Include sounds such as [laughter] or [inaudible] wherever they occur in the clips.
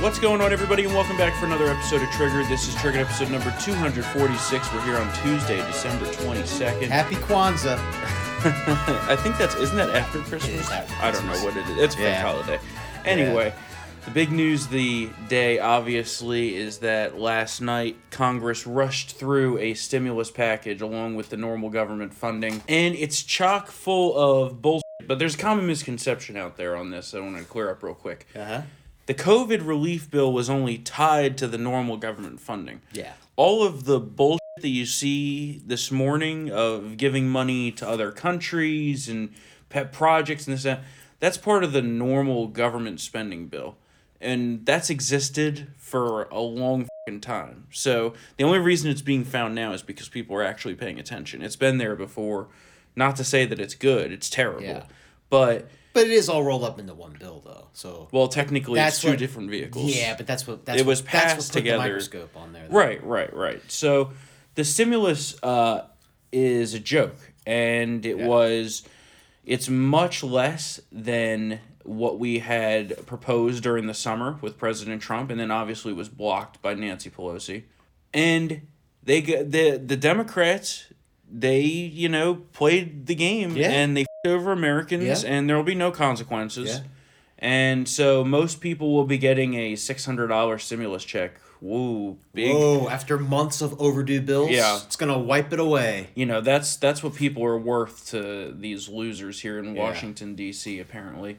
What's going on, everybody, and welcome back for another episode of Trigger. This is Trigger episode number 246. We're here on Tuesday, December 22nd. Happy Kwanzaa. [laughs] I think that's, isn't that after Christmas? is after I don't know what it is. It's a Yeah. holiday. Anyway, the big news the day, obviously, is that last night Congress rushed through a stimulus package along with the normal government funding, and it's chock full of bullshit. But there's a common misconception out there on this I want to clear up real quick. Uh huh. The COVID relief bill was only tied to the normal government funding. Yeah. All of the bullshit that you see this morning of giving money to other countries and pet projects and this that, that's part of the normal government spending bill. And that's existed for a long fucking time. So the only reason it's being found now is because people are actually paying attention. It's been there before. Not to say that it's good, it's terrible. Yeah. But But it is all rolled up into one bill, though. So well technically That's it's two what- different vehicles. yeah, but that's what that's It was what, that's passed what put together. The microscope on there. though. Right, right, right. So the stimulus uh, is a joke, and it Yeah. was. It's much less than what we had proposed during the summer with President Trump, and then obviously was blocked by Nancy Pelosi, and they the the Democrats. They, you know, played the game Yeah. and they over Americans, Yeah. and there will be no consequences. Yeah. And so most people will be getting a six hundred dollar stimulus check. Woo, big. Whoa! After months of overdue bills, Yeah. it's gonna wipe it away. You know that's that's what people are worth to these losers here in Yeah. Washington D.C. Apparently,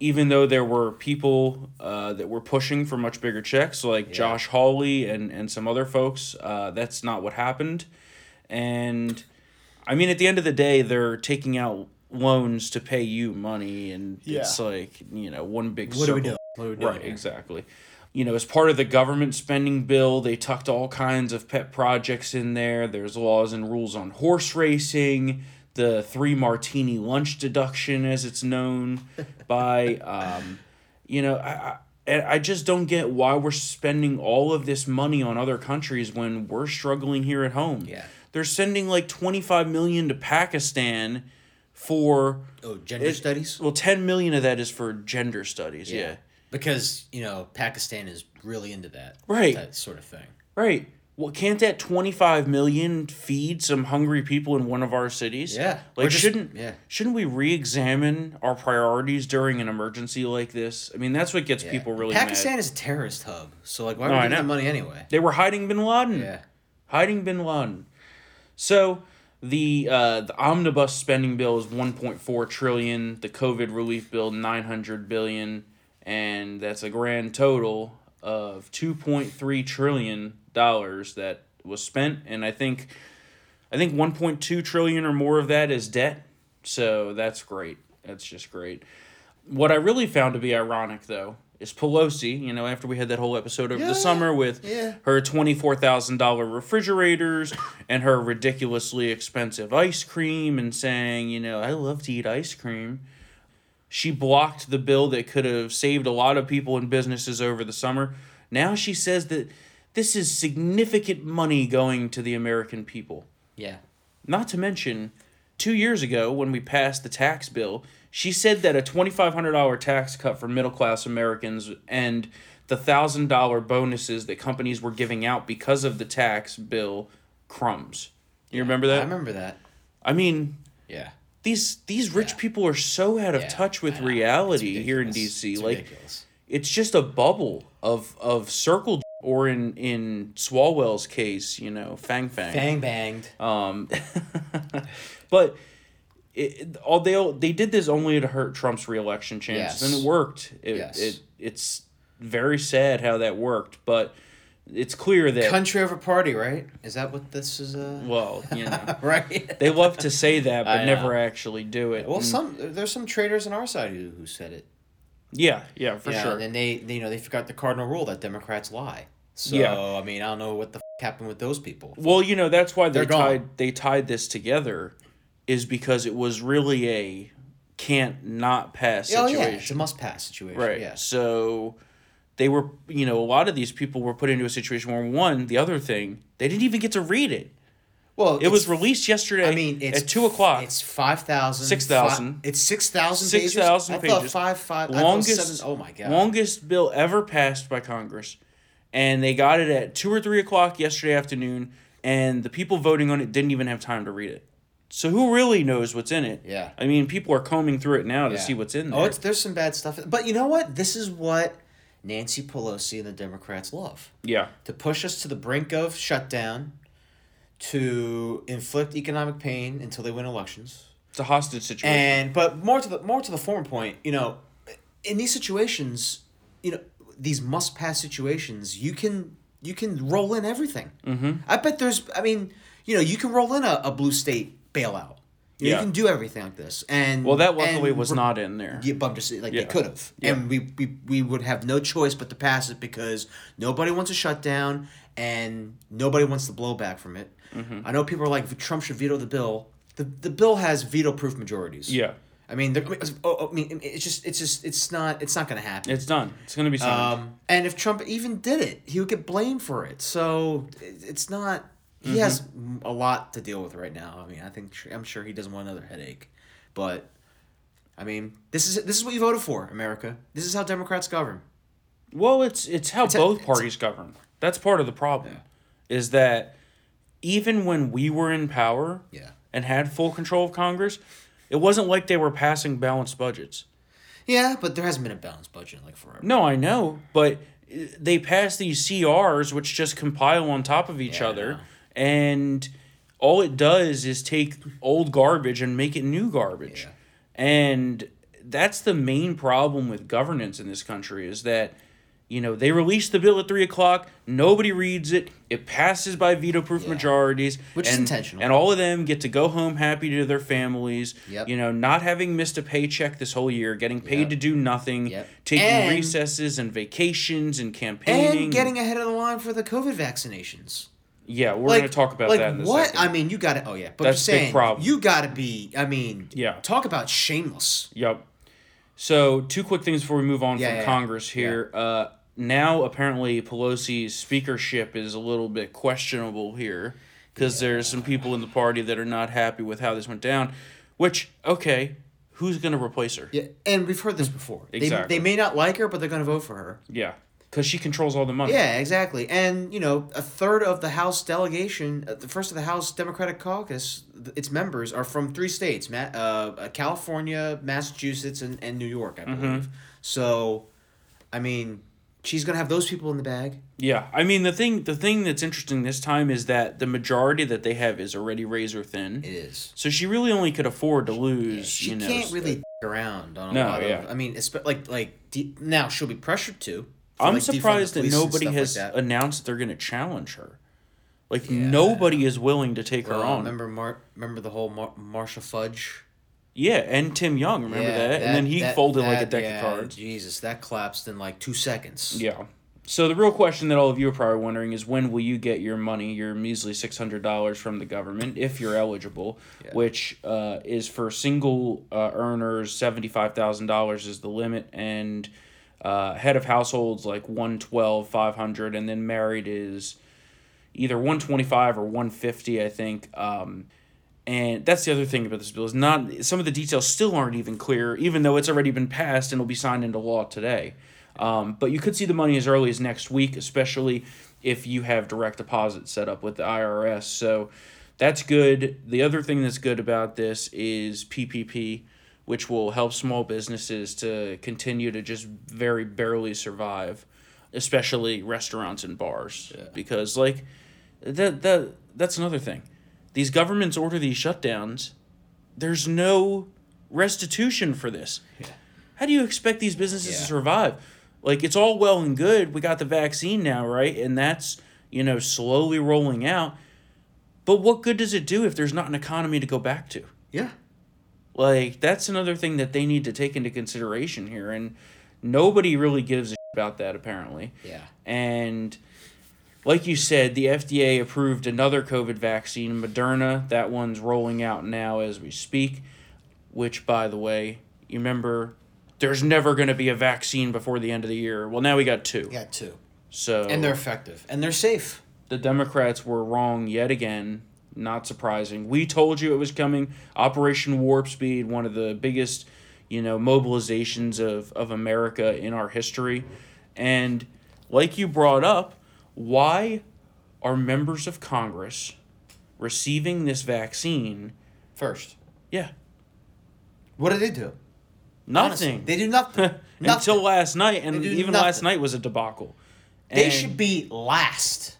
even though there were people uh, that were pushing for much bigger checks, like Yeah. Josh Hawley and and some other folks, uh, that's not what happened. And I mean, at the end of the day, they're taking out loans to pay you money, and it's like you know one big. What are we circle. doing? What are we doing Right, here? exactly. You know, as part of the government spending bill, they tucked all kinds of pet projects in there. There's laws and rules on horse racing, the three martini lunch deduction, as it's known [laughs] by. Um, you know, I, I, I just don't get why we're spending all of this money on other countries when we're struggling here at home. Yeah. They're sending like 25 million to Pakistan for Oh, gender it- studies. well 10 million of that is for gender studies. yeah. Because you know Pakistan is really into that. Right. That sort of thing. Right. Well, can't that 25 million feed some hungry people in one of our cities? Yeah. Like just- shouldn't yeah. shouldn't we re-examine our priorities during an emergency like this? I mean, that's what gets Yeah. people really Pakistan mad. is a terrorist hub, so like, why No, are we giving them money anyway? They were hiding bin Laden. Yeah. Hiding bin Laden. So, the uh, the omnibus spending bill is 1.4 trillion, the COVID relief bill 900 billion, and that's a grand total of 2.3 trillion dollars that was spent and I think I think 1.2 trillion or more of that is debt. So that's great. That's just great. What I really found to be ironic though is Pelosi, you know, after we had that whole episode over Yeah, the summer with yeah. her $24,000 refrigerators and her ridiculously expensive ice cream and saying, you know, I love to eat ice cream. She blocked the bill that could have saved a lot of people and businesses over the summer. Now she says that this is significant money going to the American people. Yeah. Not to mention, two years ago when we passed the tax bill, she said that a $2,500 tax cut for middle class Americans and the $1,000 bonuses that companies were giving out because of the tax bill crumbs. You remember that? I remember that. I mean, Yeah. these these rich Yeah. people are so out of Yeah, touch with reality here in. DC. It's like ridiculous. it's just a bubble of of circle or in in Swalwell's case, you know, Fang Fang. Bang banged. Um, [laughs] but it, all they they did this only to hurt Trump's reelection chances, Yes. and it worked. It, Yes. it it's very sad how that worked, but it's clear that Country over party, right? Is that what this is? Uh... well, you know, [laughs] right. they love to say that, but never actually do it. Well, And- some there's some traitors on our side who, who said it. Yeah, yeah, for yeah, sure. And they, they, you know, they forgot the cardinal rule that Democrats lie. So Yeah. I mean, I don't know what the f- happened with those people. Well, you know that's why they They're gone. tied they tied this together, is because it was really a can't not pass Oh situation. yeah, it's a must-pass situation. Right. Yes. So they were, you know, a lot of these people were put into a situation where one, the other thing, they didn't even get to read it. Well, it was released yesterday. I mean, it's at two o'clock. It's five thousand. 6,000. It's six thousand. 6,000 I pages. thought five five. I longest seven, oh my god. longest bill ever passed by Congress, and they got it at two or three o'clock yesterday afternoon, and the people voting on it didn't even have time to read it. So who really knows what's in it? Yeah. I mean, people are combing through it now to Yeah. see what's in oh, there. Oh, it's there's some bad stuff, but you know what? This is what Nancy Pelosi and the Democrats love yeah, to push us to the brink of shutdown, to inflict economic pain until they win elections. it's a hostage situation. And but more to the more to the former point, you know, in these situations, you know, these must pass situations, you can you can roll in everything. Mm-hmm. I bet there's. I mean, you know, you can roll in a, a blue state bailout. You, know, Yeah. you can do everything like this, and well, that luckily was not in there. Yeah, but I'm just like Yeah. they could have, Yeah. and we, we we would have no choice but to pass it because nobody wants a shutdown, and nobody wants the blowback from it. Mm-hmm. I know people are like Trump should veto the bill. The the bill has veto proof majorities. Yeah, I mean, I mean, oh, I mean, it's just it's just it's not it's not going to happen. it's done. It's gonna be signed. Um, and if Trump even did it, he would get blamed for it. So it's not. He Mm-hmm. has a lot to deal with right now. I mean, I think I'm sure he doesn't want another headache, but I mean, this is this is what you voted for, America. This is how Democrats govern. Well, it's it's how It's both a- parties govern. That's part of the problem. Is that even when we were in power Yeah. and had full control of Congress, it wasn't like they were passing balanced budgets. Yeah, but there hasn't been a balanced budget in like forever. No, I know, but uh, they pass these CRs which just compile on top of each Yeah, other and all it does is take old garbage and make it new garbage. Yeah. And that's the main problem with governance in this country is that you know they release the bill at three o'clock nobody reads it it passes by veto proof Yeah. majorities Which is intentional. and all of them get to go home happy to their families Yep. you know not having missed a paycheck this whole year getting paid Yep. to do nothing Yep. taking And- recesses and vacations and campaigning And getting ahead of the line for the COVID vaccinations. yeah we're like, going to talk about like that in a what? second I mean, you got to. Oh yeah, but That's I'm big saying problem. you got to be. I mean, Yeah. Talk about shameless. Yep. So two quick things before we move on Yeah, from yeah. Congress here. Uh, now apparently Pelosi's speakership is a little bit questionable here because there's some people in the party that are not happy with how this went down. Which okay, who's gonna replace her? Yeah, and we've heard this before. Exactly. They, they may not like her, but they're going to vote for her. Yeah, because she controls all the money. Yeah, exactly. And you know, a third of the House delegation, uh, the first of the House Democratic Caucus, its members are from three states: Ma- uh, California, Massachusetts, and, and New York, I Mm-hmm. believe. So, I mean, she's going to have those people in the bag. Yeah, I mean the thing the thing that's interesting this time is that the majority that they have is already razor thin. It is. So she really only could afford to lose. She you know, can't s- really uh, d- around on a No, lot yeah. of. I mean, like like de- now she'll be pressured to. I'm like, surprised that nobody has like that. announced they're going to challenge her. Like Yeah. nobody is willing to take Well, her on. remember Mar- remember the whole Mar- Marcia Fudge. Yeah, and Tim Young, remember Yeah, that? And then he that- folded like a deck yeah, of cards. Jesus, that collapsed in like two seconds. Yeah. So the real question that all of you are probably wondering is when will you get your money, your measly six hundred dollars from the government, if you're eligible, Yeah. which uh, is for single uh, earners seventy five thousand dollars is the limit, and uh, head of households like one twelve five hundred, and then married is either one twenty five or one fifty, I think. Um, and that's the other thing about this bill is not some of the details still aren't even clear, even though it's already been passed and will be signed into law today. Um, but you could see the money as early as next week, especially if you have direct deposit set up with the IRS. So that's good. The other thing that's good about this is PPP, which will help small businesses to continue to just very barely survive, especially restaurants and bars. Because like that that that's another thing. These governments order these shutdowns. There's no restitution for this. How do you expect these businesses to survive? Like it's all well and good. We got the vaccine now, right? And that's, you know, slowly rolling out. But what good does it do if there's not an economy to go back to? Yeah. Like that's another thing that they need to take into consideration here and nobody really gives a about that apparently. Yeah. And like you said, the FDA approved another COVID vaccine, Moderna. That one's rolling out now as we speak. Which, by the way, you remember, there's never going to be a vaccine before the end of the year. Well, now we got two. We got two. So And they're effective. And they're safe. the Democrats were wrong yet again. Not surprising. We told you it was coming. Operation Warp Speed, one of the biggest, you know, mobilizations of, of America in our history. And like you brought up, why are members of Congress receiving this vaccine? First, Yeah, what do they do? Honestly, nothing. they do nothing. [laughs] Until last night, and They do even last night was a debacle. They should be last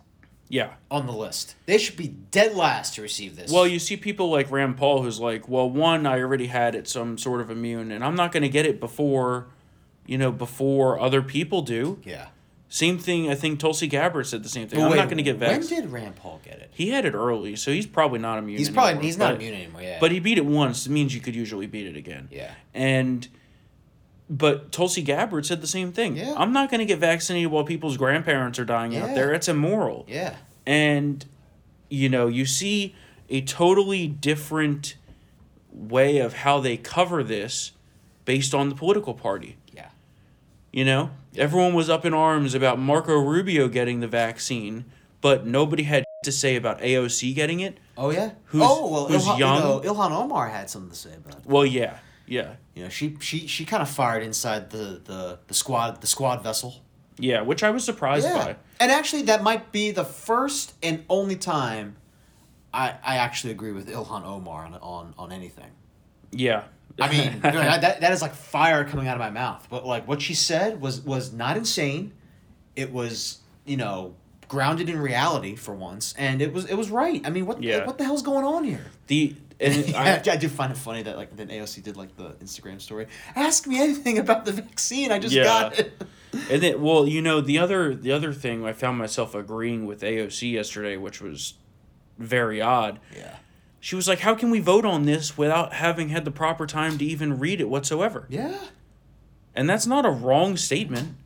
Yeah. on the list. They should be dead last to receive this. Well, you see people like Rand Paul who's like, well, one, I already had it, so I'm sort of immune, and I'm not going to get it before, you know, before other people do. yeah. Same thing. I think Tulsi Gabbard said the same thing. But I'm wait, not going to get vaccinated. When did Rand Paul get it? He had it early, so he's probably not immune. He's probably anymore, he's not but- immune anymore. Yeah. But he beat it once. It means you could usually beat it again. yeah. And, but Tulsi Gabbard said the same thing. Yeah. I'm not going to get vaccinated while people's grandparents are dying out there. It's immoral. Yeah. and you know you see a totally different way of how they cover this based on the political party Yeah. you know everyone was up in arms about marco rubio getting the vaccine but nobody had to say about aoc getting it Oh yeah. Who's- oh well, who's Ilhan, young? You know, Ilhan Omar had something to say about it. well yeah yeah You know, she she she kind of fired inside the the the squad the squad vessel. yeah which i was surprised by And actually, that might be the first and only time I I actually agree with Ilhan Omar on on, on anything. yeah I mean, [laughs] you know, that that is like fire coming out of my mouth. But like what she said was was not insane. It was you know grounded in reality for once, and it was it was right. I mean, what Yeah. what the hell's going on here? the and [laughs] I, I, I do find it funny that like then AOC did like the Instagram story. Ask me anything about the vaccine. I just Yeah. got it. [laughs] And then, well, you know, the other the other thing I found myself agreeing with AOC yesterday, which was very odd. Yeah. She was like, "How can we vote on this without having had the proper time to even read it whatsoever?" Yeah. And that's not a wrong statement.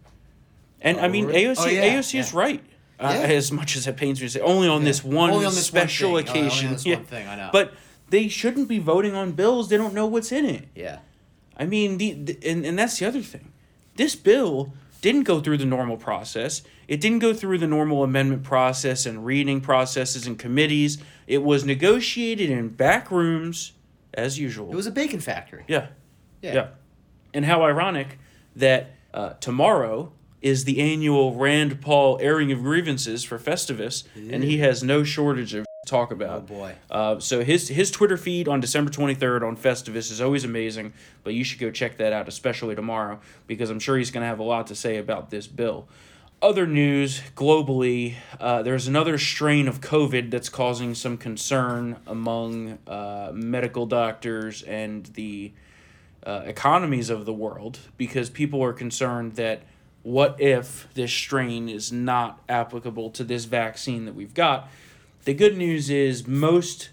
And I Oh, mean. AOC Oh, yeah, AOC is yeah. right. Uh, As much as it pains me to say, only on this one on this special one. Oh, only on occasion. Yeah. one thing. But they shouldn't be voting on bills. They don't know what's in it. Yeah. I mean, the, the and, and that's the other thing. This bill didn't go through the normal process. It didn't go through the normal amendment process and reading processes and committees. It was negotiated in back rooms as usual. It was a bacon factory. yeah. Yeah. Yeah. And how ironic that uh, tomorrow is the annual Rand Paul airing of grievances for Festivus, and he has no shortage of talk about. Oh boy. Uh, so his his Twitter feed on December 23rd on Festivus is always amazing, but you should go check that out, especially tomorrow, because I'm sure he's going to have a lot to say about this bill. Other news globally, uh, there's another strain of COVID that's causing some concern among uh, medical doctors and the uh, economies of the world because people are concerned that what if this strain is not applicable to this vaccine that we've got? The good news is most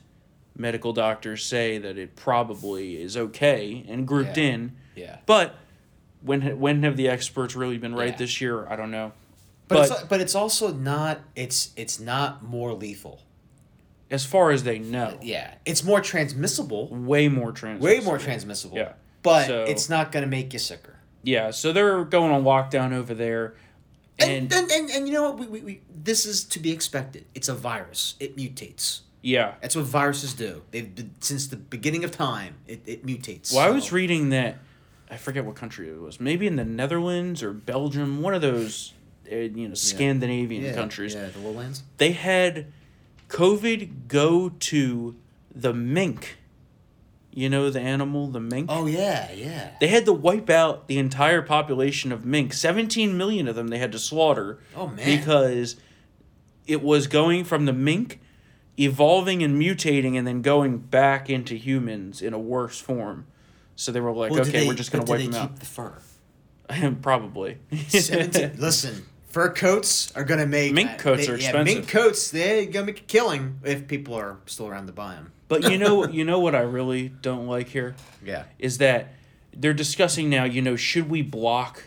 medical doctors say that it probably is okay and grouped Yeah. in, Yeah. but when when have the experts really been right Yeah. this year? I don't know. But But, it's, but it's also not it's it's not more lethal. as far as they know, Yeah. It's more transmissible. way more trans. Way more transmissible. Yeah. But So- it's not going to make you sicker. Yeah, so they're going on lockdown over there, And and, and, and, and you know what? We, we, we, this is to be expected. It's a virus. It mutates. yeah. That's what viruses do. They've been, since the beginning of time. It, it mutates. Well, I was reading that I forget what country it was. Maybe in the Netherlands or Belgium, one of those uh, you know Scandinavian yeah, countries. Yeah, the lowlands. They had COVID go to the mink. You know the animal, the mink. Oh yeah, yeah. They had to wipe out the entire population of mink. 17 million of them they had to slaughter. Oh, man. Because it was going from the mink evolving and mutating and then going back into humans in a worse form. So they were like, Well, okay, they- we're just going but to did wipe they them keep the fur. out. [laughs] Probably. 17, listen, fur coats are gonna make Mink coats they- are Yeah, mink coats they're gonna make a killing if people are still around to buy them. but you know, [laughs] you know what I really don't like here? Yeah. is that they're discussing now, you know, should we block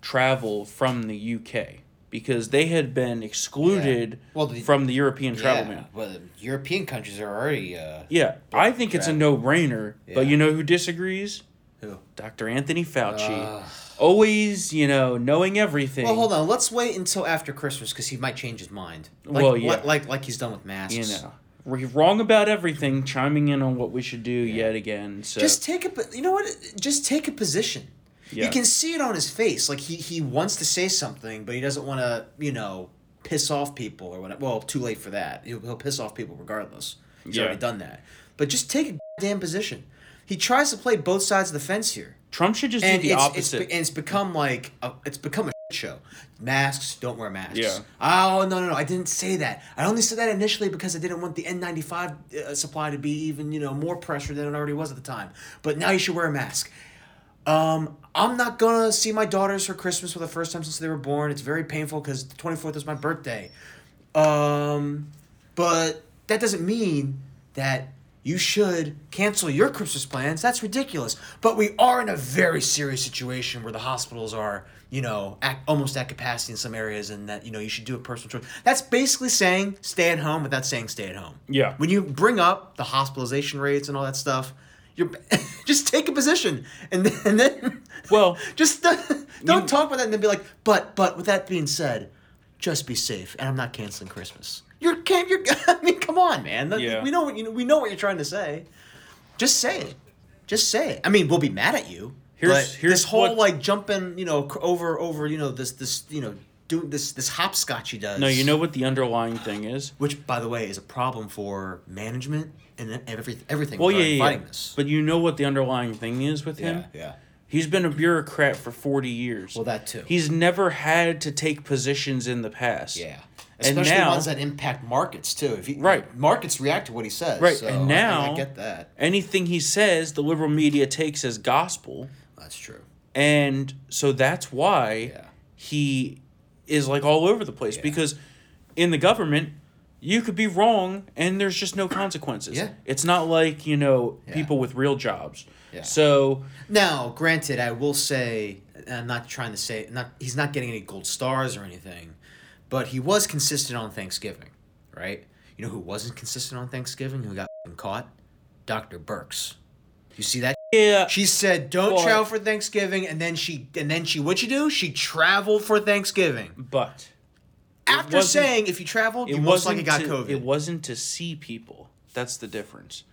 travel from the UK? Because they had been excluded Yeah. Well, the- from the European travel ban. Well, the European countries are already. Uh, Yeah, I think it's a no brainer. But you know who disagrees? Who? Dr. Anthony Fauci. Uh, Always, you know, knowing everything. well, hold on. Let's wait until after Christmas because he might change his mind. Like, Well, yeah. Like, like like he's done with masks. You know. We're wrong about everything, chiming in on what we should do yet again. So Just take a, you know what? Just take a position. Yeah. You can see it on his face. Like he he wants to say something, but he doesn't want to, you know, piss off people or whatever. Well, too late for that. He'll, he'll piss off people regardless. He's Yeah. already done that. But just take a damn position. He tries to play both sides of the fence here. Trump should just and do the it's, opposite. It's, and it's become like a, it's become a shit show. Masks, don't wear masks. Yeah. Oh no no no! I didn't say that. I only said that initially because I didn't want the N ninety five uh, supply to be even you know more pressure than it already was at the time. But now you should wear a mask. Um, I'm not gonna see my daughters for Christmas for the first time since they were born. It's very painful because the twenty fourth is my birthday. Um, but that doesn't mean that you should cancel your Christmas plans. That's ridiculous. But we are in a very serious situation where the hospitals are, you know, at, almost at capacity in some areas, and that you know you should do a personal choice. That's basically saying stay at home without saying stay at home. Yeah. When you bring up the hospitalization rates and all that stuff, you're [laughs] just take a position, and then, and then Well, [laughs] just don't You- talk about that and then be like, but but with that being said, just be safe, and I'm not canceling Christmas. You're can't you're [laughs] I mean, come on, man. That- Yeah. We know what you know. We know what you're trying to say. Just say it. Just say it. I mean, we'll be mad at you. Here's- but here's this whole what- like jumping, you know, over over, you know, this this you know, doing this this hopscotch he does. no, you know what the underlying thing is? which by the way is a problem for management and everything everything. Well, yeah, yeah, yeah. this. But you know what the underlying thing is with him? yeah. He's been a bureaucrat for 40 years. Well, that too. He's never had to take positions in the past. Yeah. And Especially now- ones that impact markets too. If he, Right. markets react to what he says. Right, so and I- I, now- get that. Anything he says, the liberal media takes as gospel. That's true. And so that's why Yeah. he is like all over the place Yeah. because in the government, you could be wrong and there's just no consequences. Yeah. It's not like, you know, Yeah. people with real jobs. Yeah. So, Now, granted, I will say, I'm not trying to say not he's not getting any gold stars or anything, but he was consistent on Thanksgiving, right? You know who wasn't consistent on Thanksgiving? Who got caught? Dr. Birx. You see that? yeah, She said, "Don't But- travel for Thanksgiving," and then she and then she what'd she do? She traveled for Thanksgiving. but After saying, if you traveled, it you most likely got to, COVID. It wasn't to see people. That's the difference.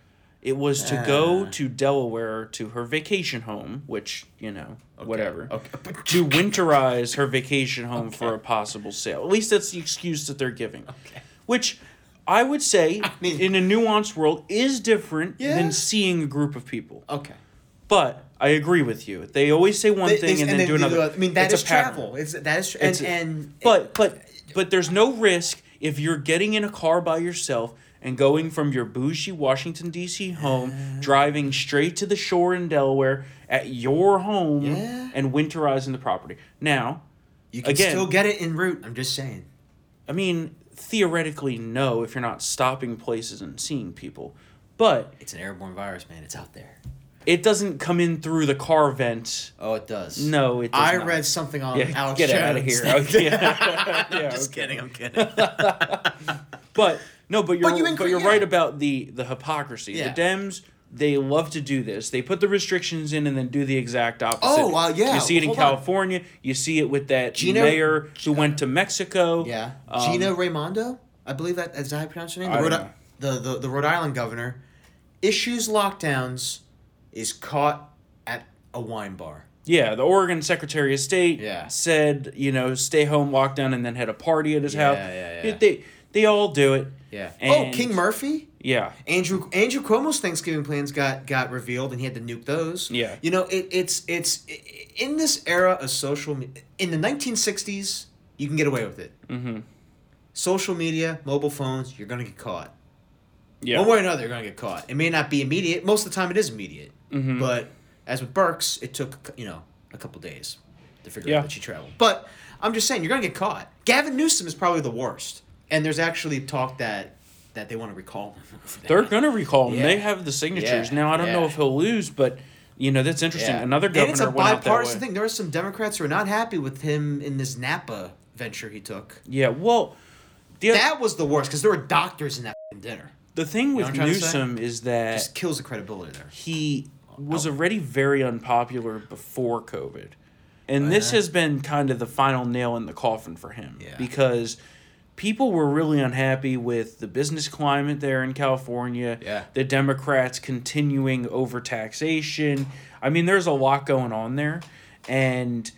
It was to go Ah. to Delaware to her vacation home, which, you know, whatever. Okay. [laughs] To winterize her vacation home for a possible sale. At least that's the excuse that they're giving. Okay. Which I would say, [laughs] mean- in a nuanced world, is different Yeah. than seeing a group of people. Okay. But I agree with you. They always say one They- thing they- and, then do another. I mean, that It's is a travel. It's that is and It's- and But but but there's no risk if you're getting in a car by yourself and going from your bougie Washington D.C. home, driving straight to the shore in Delaware at your home, Yeah. and winterizing the property. Now, you can again- still get it en route. I'm just saying. I mean, theoretically, no, if you're not stopping places and seeing people, but It's an airborne virus, man. It's out there. it doesn't come in through the car vent. Oh, it does. No, it does I not. read something on Yeah, Alex get Jones. out of here. Okay. [laughs] Yeah, I'm [laughs] just okay. kidding. I'm kidding. [laughs] But no, but you're But you but, incre- you're yeah. right about the the hypocrisy. Yeah. The Dems they love to do this. They put the restrictions in and then do the exact opposite. Oh, uh, yeah. You see it in Hold on. California. You see it with that Gina- mayor who went to Mexico. yeah. Um, Gina Raimondo, I believe that is that how you pronounce her name. The I Rhode, the, the the Rhode Island governor issues lockdowns, is caught at a wine bar. Yeah, the Oregon Secretary of State Yeah. said, you know, stay home lockdown and then had a party at his Yeah, house. yeah, yeah. They they all do it. Yeah. And- oh, King Murphy. Yeah. Andrew Andrew Cuomo's Thanksgiving plans got got revealed, and he had to nuke those. Yeah. you know it, it's it's i- in this era of social in the nineteen sixties, you can get away with it. Mm-hmm. Social media, mobile phones, you're gonna get caught. Yeah. One way or another, you're gonna get caught. It may not be immediate. Most of the time, it is immediate. Mhm. But as with Birx, it took you know a couple days to figure Yeah. out that she traveled. But I'm just saying, you're gonna get caught. Gavin Newsom is probably the worst, and there's actually talk that that they want to recall him. [laughs] They're gonna recall him. Yeah. They have the signatures. Yeah, Now I don't know if he'll lose, but you know that's interesting. Yeah. Another and governor it's a went out that bipartisan thing. There are some Democrats who are not happy with him in this Napa venture he took. Yeah, well, the That was the worst because there were doctors in that f***ing dinner. the thing with what I'm trying to say? Newsom is that Just kills the credibility there. he was already very unpopular before COVID. And this Uh-huh. has been kind of the final nail in the coffin for him Yeah. because people were really unhappy with the business climate there in California. Yeah. The Democrats continuing over taxation. I mean, there's a lot going on there. And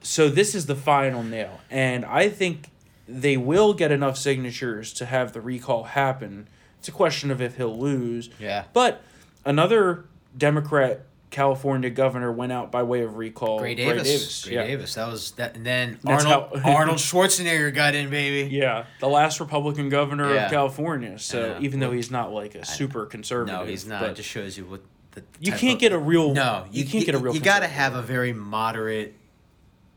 so this is the final nail. And I think they will get enough signatures to have the recall happen. It's a question of if he'll lose. Yeah. But another Democrat California governor went out by way of recall. Gray Davis. Gray yeah. Davis. That was that. And then That's Arnold how- [laughs] Arnold Schwarzenegger got in, baby. Yeah, the last Republican governor Yeah. of California. So even though he's not like a super conservative, No, he's not. but It just shows you what the. you can't of- get a real. No, you, can't get a real. You got to have a very moderate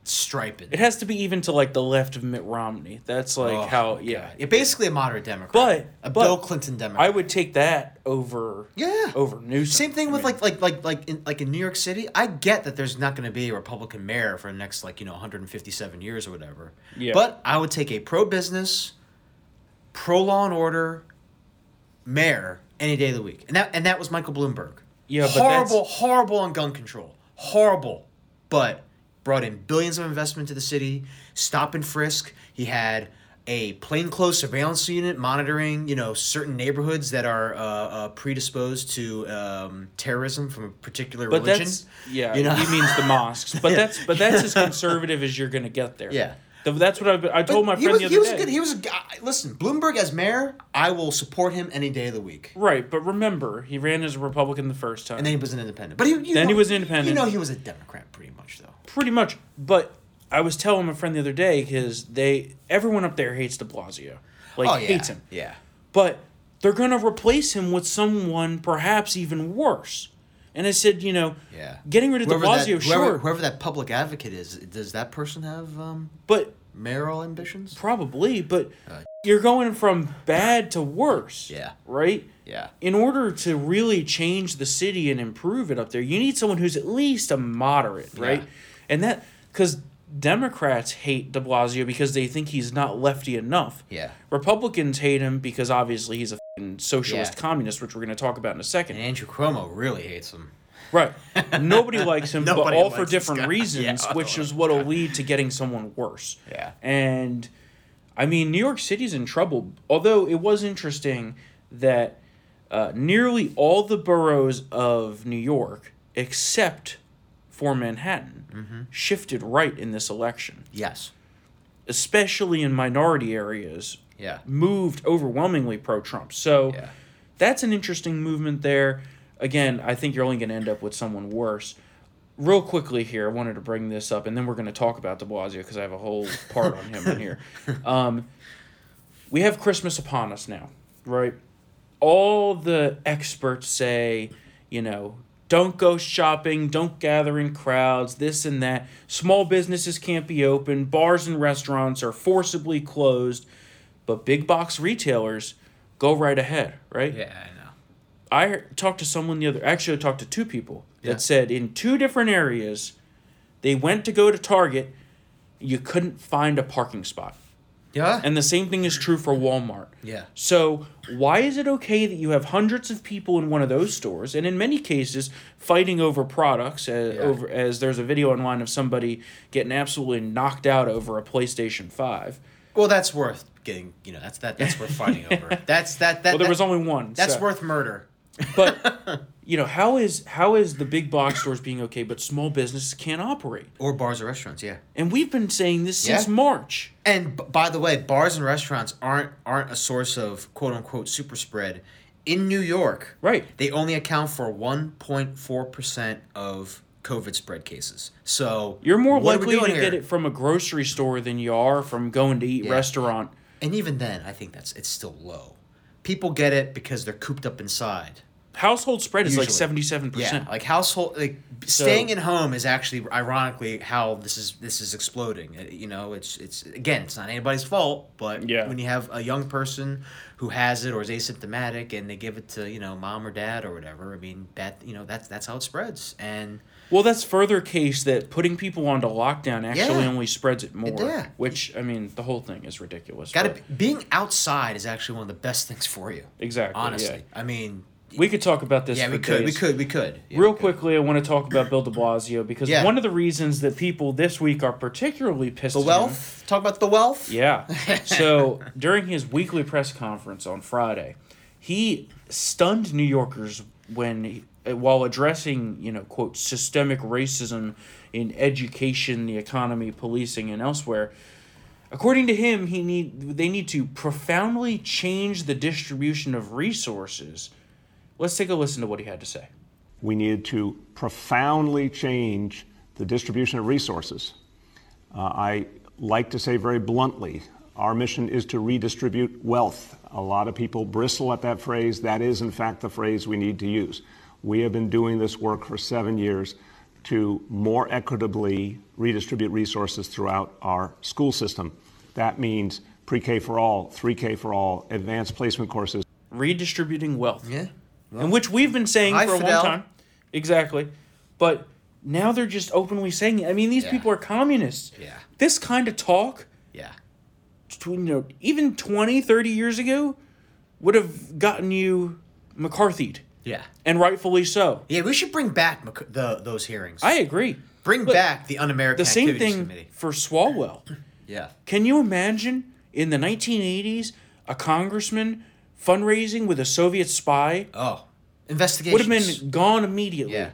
stripe in It has to be even to like the left of Mitt Romney. That's like Oh, how. Yeah. You're basically a moderate Democrat. But- a but Bill Clinton Democrat. I would take that over. Yeah. Over Newsom. Same thing I with mean, like like like like in like in New York City. I get that there's not going to be a Republican mayor for the next like you know 157 years or whatever. Yeah. But I would take a pro business, pro law and order, mayor any day of the week, and that and that was Michael Bloomberg. Yeah, but horrible, horrible on gun control, horrible, but brought in billions of investment to the city. Stop and frisk. He had a plainclothes surveillance unit monitoring, you know, certain neighborhoods that are uh, uh, predisposed to um, terrorism from a particular But religion. that's yeah. you know? He means the mosques, [laughs] but that's but that's as conservative as you're gonna get there. Yeah. Th- That's what I've. I told my he friend was, the he other was day. good. He was a guy. Listen, Bloomberg as mayor, I will support him any day of the week. Right, but remember, he ran as a Republican the first time. And then he was an independent. But he, you Then know, he was an independent. You know, he was a Democrat pretty much, though. Pretty much. But I was telling my friend the other day because they everyone up there hates De Blasio, like oh yeah, hates him. Yeah. But they're gonna replace him with someone perhaps even worse. And I said, you know, Yeah. getting rid of De Whoever that, Blasio, whoever, sure, whoever that public advocate is, does that person have um, but mayoral ambitions? probably. But Uh, you're going from bad to worse. Yeah. Right. Yeah. in order to really change the city and improve it up there, you need someone who's at least a moderate, right? Yeah. And that because Democrats hate De Blasio because they think he's not lefty enough. Yeah. Republicans hate him because obviously he's a fing socialist Yeah. communist, which we're going to talk about in a second. And Andrew Cuomo really hates him. Right. Nobody [laughs] likes him, but all for different [laughs] reasons, Yeah, which is what'll lead to getting someone worse. Yeah. And I mean, New York City's in trouble. Although it was interesting that uh, nearly all the boroughs of New York, except for Manhattan, Mm-hmm. shifted right in this election, Yes. especially in minority areas, Yeah. moved overwhelmingly pro Trump. So Yeah. that's an interesting movement there. Again, I think you're only going to end up with someone worse. Real quickly here, I wanted to bring this up, and then we're going to talk about De Blasio because I have a whole part on him in here. [laughs] Um, we have Christmas upon us now, right? All the experts say, you know, don't go shopping, don't gather in crowds, this and that. Small businesses can't be open, bars and restaurants are forcibly closed, but big box retailers go right ahead, right? Yeah, I know. I talked to someone the other actually I talked to two people that Yeah. said in two different areas they went to go to Target you couldn't find a parking spot. Yeah. And the same thing is true for Walmart. yeah. So, why is it okay that you have hundreds of people in one of those stores and in many cases fighting over products as, Yeah. over as there's a video online of somebody getting absolutely knocked out over a PlayStation 5. Well, that's worth getting. You know, that's that. That's worth [laughs] fighting over. That's that. That. Well, there that- was only one. That's so- worth murder. But [laughs] you know, how is how is the big box stores being okay but small businesses can't operate? Or bars or restaurants. Yeah. And we've been saying this since Yeah. March. And b- by the way, bars and restaurants aren't aren't a source of quote unquote super spread. In New York, Right. they only account for one point four percent of COVID spread cases. So You're more what are we likely to doing get it from a grocery store than you are from going to eat Yeah. restaurant. And even then, I think that's it's still low. People get it because they're cooped up inside. Household spread is like Usually. seventy seven Yeah, percent. like household like staying in home is actually ironically how this is this is exploding. Uh, You know, it's it's again, it's not anybody's fault, but Yeah. when you have a young person who has it or is asymptomatic and they give it to, you know, mom or dad or whatever, I mean, that, you know, that's that's how it spreads. And Well, that's further case that putting people onto lockdown actually Yeah. only spreads it more. yeah. Which I mean, the whole thing is ridiculous. got to being outside is actually one of the best things for you. exactly Honestly. yeah. I mean, We could talk about this. Yeah, we could, we could, we could. Real we could. quickly, I want to talk about Bill De Blasio because one of the reasons that people this week are particularly pissed. The at him- wealth. Talk about the wealth. Yeah. [laughs] So during his weekly press conference on Friday, he stunned New Yorkers when, he, while addressing, you know, quote, systemic racism in education, the economy, policing, and elsewhere. According to him, he need they need to profoundly change the distribution of resources. Let's take a listen to what he had to say. we needed to profoundly change the distribution of resources. Uh, I like to say very bluntly, our mission is to redistribute wealth. A lot of people bristle at that phrase. That is, in fact, the phrase we need to use. We have been doing this work for seven years to more equitably redistribute resources throughout our school system. That means pre K for all, 3K for all, advanced placement courses. Redistributing wealth. Yeah. and which we've been saying for a Fidel. long time. Exactly. But now they're just openly saying it. I mean, these Yeah. people are communists. Yeah. This kind of talk, Yeah. tw- you know, even 20, 30 years ago, would have gotten you McCarthy'd, Yeah. and rightfully so. Yeah. We should bring back Mc- the those hearings. I agree. bring Look, back the un-American The same Activities thing Committee. for Swalwell. [clears throat] Yeah. Can you imagine in the 1980s a congressman fundraising with a Soviet spy Oh, investigations would have been gone immediately. Yeah.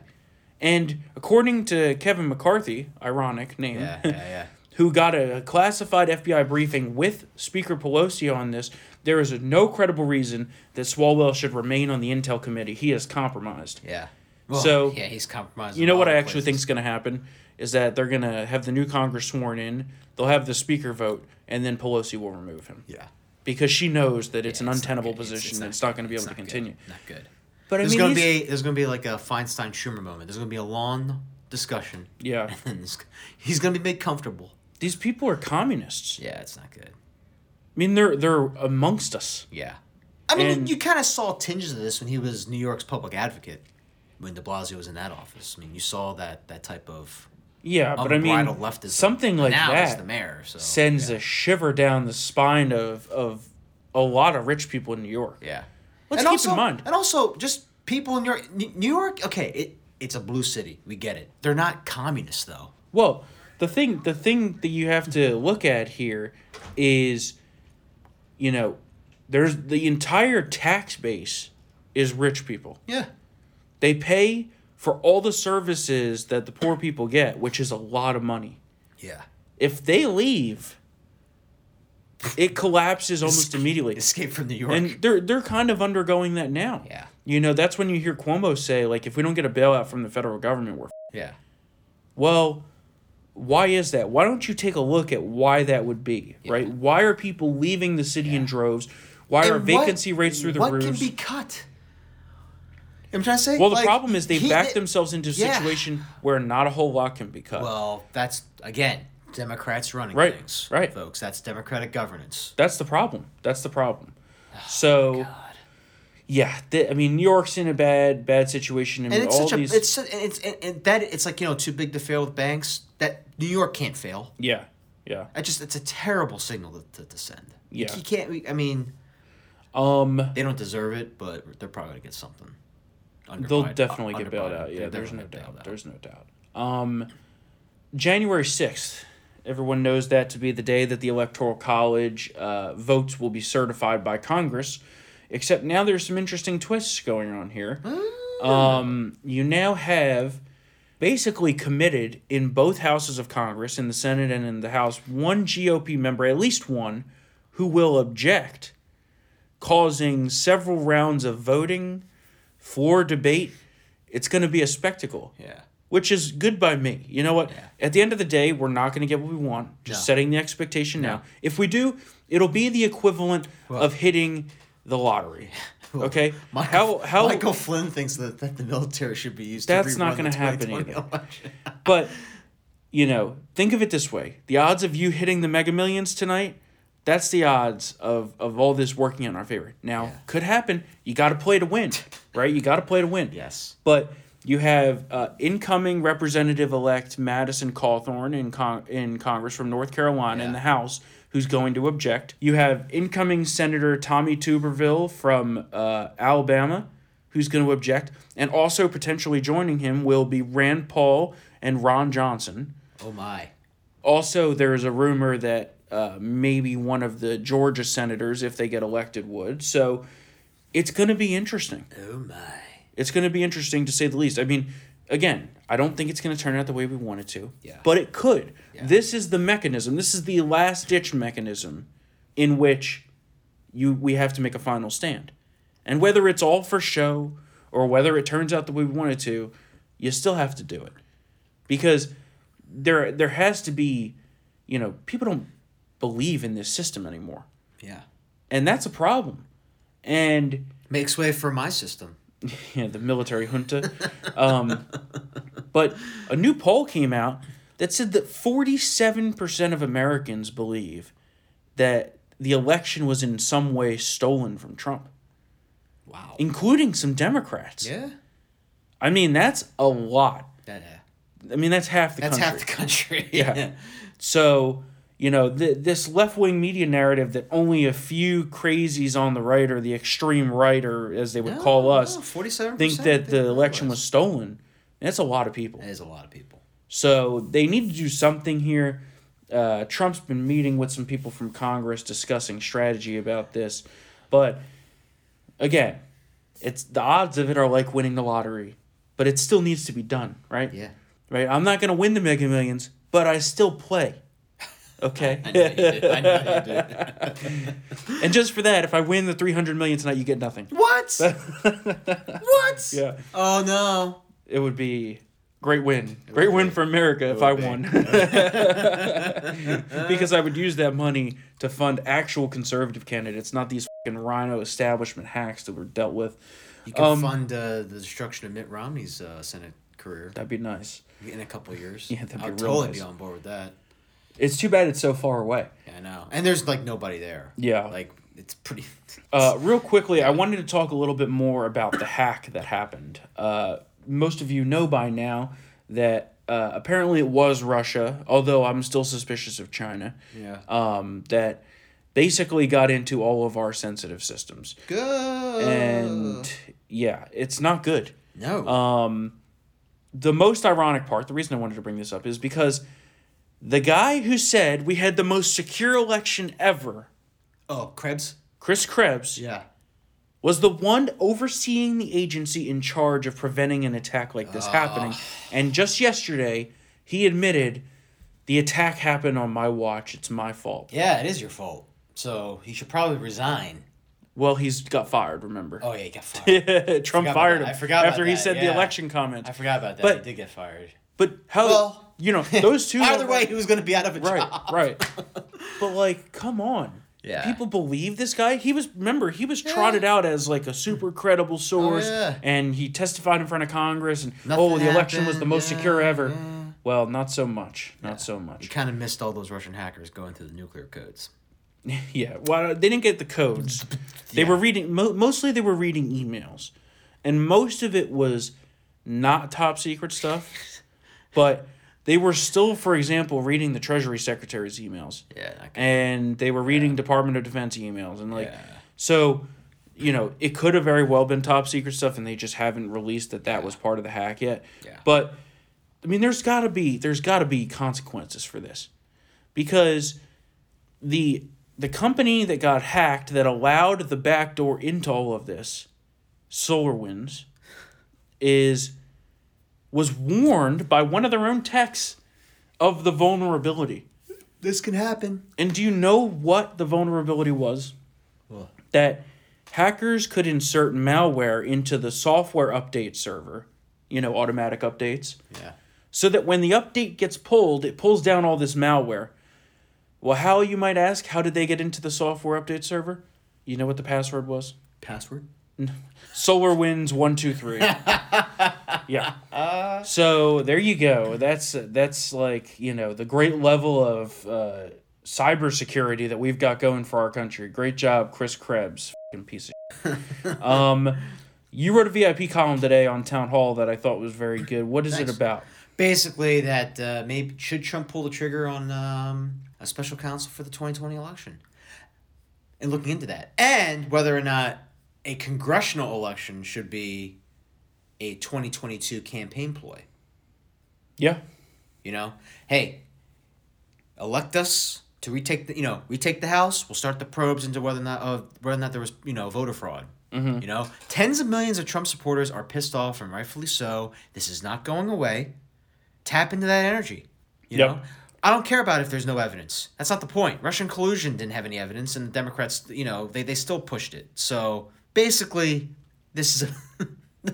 And according to Kevin McCarthy, ironic name, Yeah. Yeah. Yeah. [laughs] who got a classified FBI briefing with Speaker Pelosi on this, there is no credible reason that Swalwell should remain on the Intel Committee. He is compromised. yeah. Well, So, yeah, he's compromised. You know what I actually think is going to happen is that they're going to have the new Congress sworn in, they'll have the Speaker vote, and then Pelosi will remove him. Yeah. Because she knows that it's Yeah, an it's untenable good. It's- position it's and not it's not going to be able to not good. continue. Not good. But I There's mean, gonna be a, there's gonna be like a Feinstein Schumer moment. There's gonna be a long discussion. yeah, [laughs] And it's- he's gonna be made comfortable. these people are communists. Yeah, it's not good. I mean, they're they're amongst us. Yeah. I mean, And- you kind of saw tinges of this when he was New York's public advocate, when De Blasio was in that office. I mean, you saw that that type of Yeah, but I mean, leftism. something like now that the mayor. So sends yeah. a shiver down the spine of of a lot of rich people in New York. yeah. Let's and keep also, in mind. and also just people in New York. New New York, okay, it it's a blue city. We get it. They're not communists though. Well, the thing the thing that you have to look at here is, you know, there's the entire tax base is rich people. Yeah. They pay for all the services that the poor people get, which is a lot of money. Yeah. If they leave, it collapses almost immediately. Escape from New York. And they're they're kind of undergoing that now. Yeah. You know, that's when you hear Cuomo say like if we don't get a bailout from the federal government, we're f-. yeah. well, why is that? Why don't you take a look at why that would be, right? Why are people leaving the city in droves? Why are And what- vacancy rates through the what roof? can be cut? I'm trying to say. well, the like, problem is they've he- backed themselves into a yeah. situation where not a whole lot can be cut. Well, that's again Democrats running Right, things, right. folks. That's democratic governance. That's the problem. That's the problem. Oh, so, yeah, th- I mean, New York's in a bad, bad situation. I mean, And it's all such these, a it's it's and, and that it's like you know too big to fail with banks. That New York can't fail. yeah, yeah. I just it's a terrible signal to, to, to send. Yeah. you can't. I mean, Um, they don't deserve it, but they're probably gonna get something. They'll Underbite- definitely uh, get bailed out. Yeah, there's no doubt. There's no doubt. Um, January sixth. Everyone knows that to be the day that the Electoral College uh, votes will be certified by Congress. Except now there's some interesting twists going on here. Um, you now have basically committed in both houses of Congress, in the Senate and in the House, one GOP member, at least one, who will object, causing several rounds of voting, floor debate. It's going to be a spectacle Yeah. which is good by me. You know what? Yeah. At the end of the day, we're not going to get what we want. Just No. setting the expectation No. now. If we do, it'll be the equivalent Well- of hitting the lottery. Okay? Michael, how how Michael Flynn thinks that, that the military should be used. That's to not gonna happen 2020 either. but you know, think of it this way. The odds of you hitting the mega millions tonight, that's the odds of of all this working in our favor. Now, Yeah. could happen. You got to play to win, right? You got to play to win. yes. But you have uh, incoming Representative elect Madison Cawthorn in con- in Congress from North Carolina in the House, who's going to object. You have incoming Senator Tommy Tuberville from uh, Alabama, who's going to object, and also potentially joining him will be Rand Paul and Ron Johnson. Oh my. Also, there is a rumor that uh, maybe one of the Georgia senators, if they get elected, would. So it's going to be interesting. Oh my. It's going to be interesting to say the least. I mean, again, I don't think it's going to turn out the way we want it to. Yeah. But it could. Yeah. This is the mechanism. This is the last ditch mechanism in which you we have to make a final stand. And whether it's all for show or whether it turns out the way we want it to, you still have to do it. Because there there has to be, you know, people don't believe in this system anymore. Yeah. And that's a problem. And Makes way for my system. [laughs] yeah, the military junta. Um, but a new poll came out that said that 47% of Americans believe that the election was in some way stolen from Trump, Wow. including some Democrats. Yeah. I mean, that's a lot. That, uh, I mean, that's half the country. that's country. half the country. [laughs] Yeah. [laughs] So, you know, th- this left wing media narrative that only a few crazies on the right or the extreme right, or as they would call us, Forty-seven. think that the election was stolen. That's a lot of people. That is a lot of people. So they need to do something here. Uh, Trump's been meeting with some people from Congress discussing strategy about this, but again, it's the odds of it are like winning the lottery, but it still needs to be done, right? Yeah. Right. I'm not gonna win the Mega Millions, but I still play. Okay. I know you did. I know you did. [laughs] and just for that, if I win the 300 million tonight, you get nothing. what? [laughs] what? Yeah. Oh no. It would be great win. Great win for America if I be. won. [laughs] because I would use that money to fund actual conservative candidates, not these fucking RINO establishment hacks that were dealt with. You can Um, fund uh, the destruction of Mitt Romney's uh, Senate career That'd be nice. in a couple years. Yeah, that'd be I'd real totally nice. be on board with that. It's too bad it's so far away. I know. And there's like nobody there. Yeah. Like it's pretty. [laughs] Uh, real quickly, I wanted to talk a little bit more about the hack that happened. Uh, most of you know by now that uh, apparently it was Russia, although I'm still suspicious of China. Yeah. Um, that basically got into all of our sensitive systems. Good. And yeah, it's not good. no. Um, the most ironic part, the reason I wanted to bring this up is because the guy who said we had the most secure election ever, oh, Krebs. Chris Krebs, Yeah. was the one overseeing the agency in charge of preventing an attack like this happening. Ah. And just yesterday, he admitted the attack happened on my watch. It's my fault. Yeah, it is your fault. So he should probably resign. Well, he's got fired, remember? Oh yeah, he got [laughs] fired. Trump about fired that. him I forgot about after he that, said the yeah. election comment. I forgot about that. But- he did get fired. But how, Well- you know, those two. Either way, he was going to be out of a right, job. right. [laughs] But like, come on. Yeah. People believe this guy. He was remember he was trotted out as like a super credible oh, source, Oh, yeah. and he testified in front of Congress. And Nothing oh, the election was the most yeah, secure ever. yeah. Well, not so much. Not so much. You kind of missed all those Russian hackers going through the nuclear codes. [laughs] yeah. Well, they didn't get the codes. [laughs] They Yeah. were reading. Mo- mostly, they were reading emails, and most of it was not top secret stuff, but they were still, for example, reading the Treasury Secretary's emails. Yeah. And they were reading Department of Defense emails and like Yeah. so you know it could have very well been top secret stuff and they just haven't released that that was part of the hack yet Yeah. but i mean there's got to be there's got to be consequences for this because the the company that got hacked that allowed the backdoor into all of this SolarWinds is was warned by one of their own techs of the vulnerability this can happen. and do you know what the vulnerability was? What? That hackers could insert malware into the software update server, you know, automatic updates, Yeah. so that when the update gets pulled, it pulls down all this malware. Well, how, you might ask, how did they get into the software update server? You know what the password was? Password. SolarWinds one two three. [laughs] yeah. So there you go. That's that's like you know the great level of uh, cybersecurity that we've got going for our country. Great job, Chris Krebs. Fucking piece of. [laughs] Um, you wrote a VIP column today on Town Hall that I thought was very good. What is Thanks. it about? Basically, that uh, maybe should Trump pull the trigger on um, a special counsel for the twenty twenty election, and looking into that, and whether or not a congressional election should be a 2022 campaign ploy. Yeah. You know, hey, elect us to retake the you know retake the House. We'll start the probes into whether or not uh, whether or not there was you know voter fraud. Mm-hmm. You know, tens of millions of Trump supporters are pissed off and rightfully so. This is not going away. Tap into that energy. You Yep. know, I don't care about if there's no evidence. That's not the point. Russian collusion didn't have any evidence, and the Democrats, you know, they they still pushed it. So basically, this is. [laughs]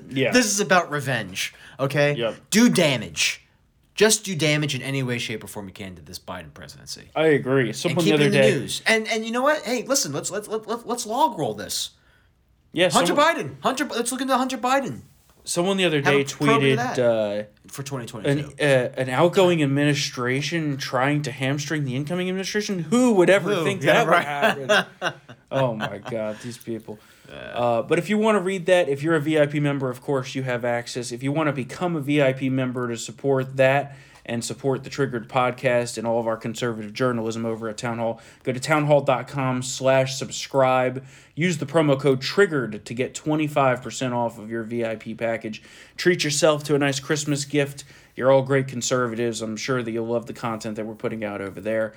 Yeah. This is about revenge, okay? Yep. Do damage. Just do damage in any way, shape, or form you can to this Biden presidency. I agree. And Someone the it other day. news. And and you know what? Hey, listen, let's let's let, let, let's log roll this. Yeah. Hunter someone, Biden. Hunter let's look into Hunter Biden someone the other day a tweeted uh, for 2022. an uh, an outgoing administration trying to hamstring the incoming administration. Who would ever Who? think Yeah, that would happen? [laughs] oh my god, these people. Uh, but if you want to read that, if you're a VIP member, of course you have access. If you want to become a VIP member to support that and support the Triggered podcast and all of our conservative journalism over at Town Hall, go to townhall.com slash subscribe. Use the promo code TRIGGERED to get 25% off of your VIP package. Treat yourself to a nice Christmas gift. You're all great conservatives. I'm sure that you'll love the content that we're putting out over there.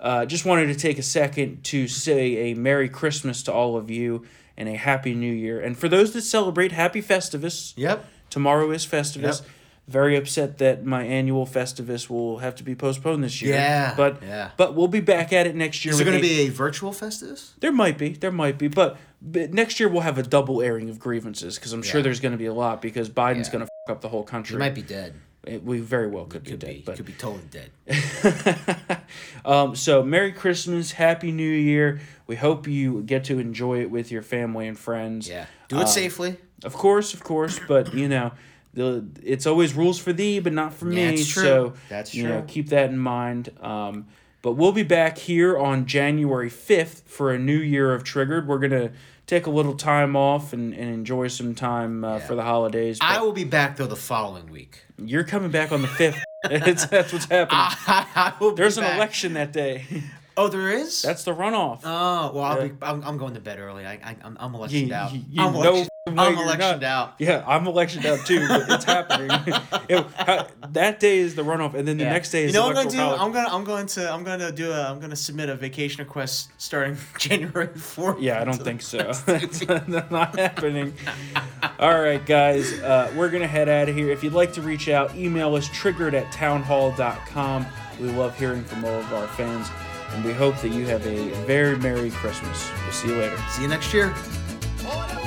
Uh, just wanted to take a second to say a Merry Christmas to all of you and a Happy New Year. And for those that celebrate, Happy Festivus. Yep. Tomorrow is Festivus. Yep. Very upset that my annual Festivus will have to be postponed this year. Yeah, But yeah. but we'll be back at it next year. Is there going to be a virtual Festivus? There might be. There might be. But, but next year we'll have a double airing of grievances because I'm sure there's going to be a lot because Biden's Yeah. going to f up the whole country. He might be dead. It- we very well could, Could be dead. be. but Could be totally dead. [laughs] um, so Merry Christmas, Happy New Year. We hope you get to enjoy it with your family and friends. Yeah. Do it Uh, safely. Of course, of course, but you know, the it's always rules for thee, but not for me. That's true. So That's you know, true. keep that in mind. Um, but we'll be back here on January fifth for a new year of Triggered. We're gonna take a little time off and, and enjoy some time uh, Yeah. for the holidays. I will be back though the following week. you're coming back on the fifth. [laughs] that's, that's what's happening. [laughs] I be There's an back. election that day. [laughs] Oh, there is. That's the runoff. Oh well, I'll Yeah. be. I'm, I'm going to bed early. I, I I'm, I'm You- electioned out. you- you I'm know election, I'm you're electioned not. out. Yeah, I'm electioned out too, but it's happening. [laughs] It- ha- that day is the runoff, and then the Yeah. next day is you know what I'm gonna do? college. I'm gonna I'm going to I'm gonna do a I'm gonna submit a vacation request starting [laughs] January 4th. Yeah, I don't think so. [laughs] That's not happening. All right, guys, uh, we're going to head out of here. If you'd like to reach out, email us triggered at townhall.com. We love hearing from all of our fans, and we hope that you have a very Merry Christmas. We'll see you later. See you next year. Oh, no,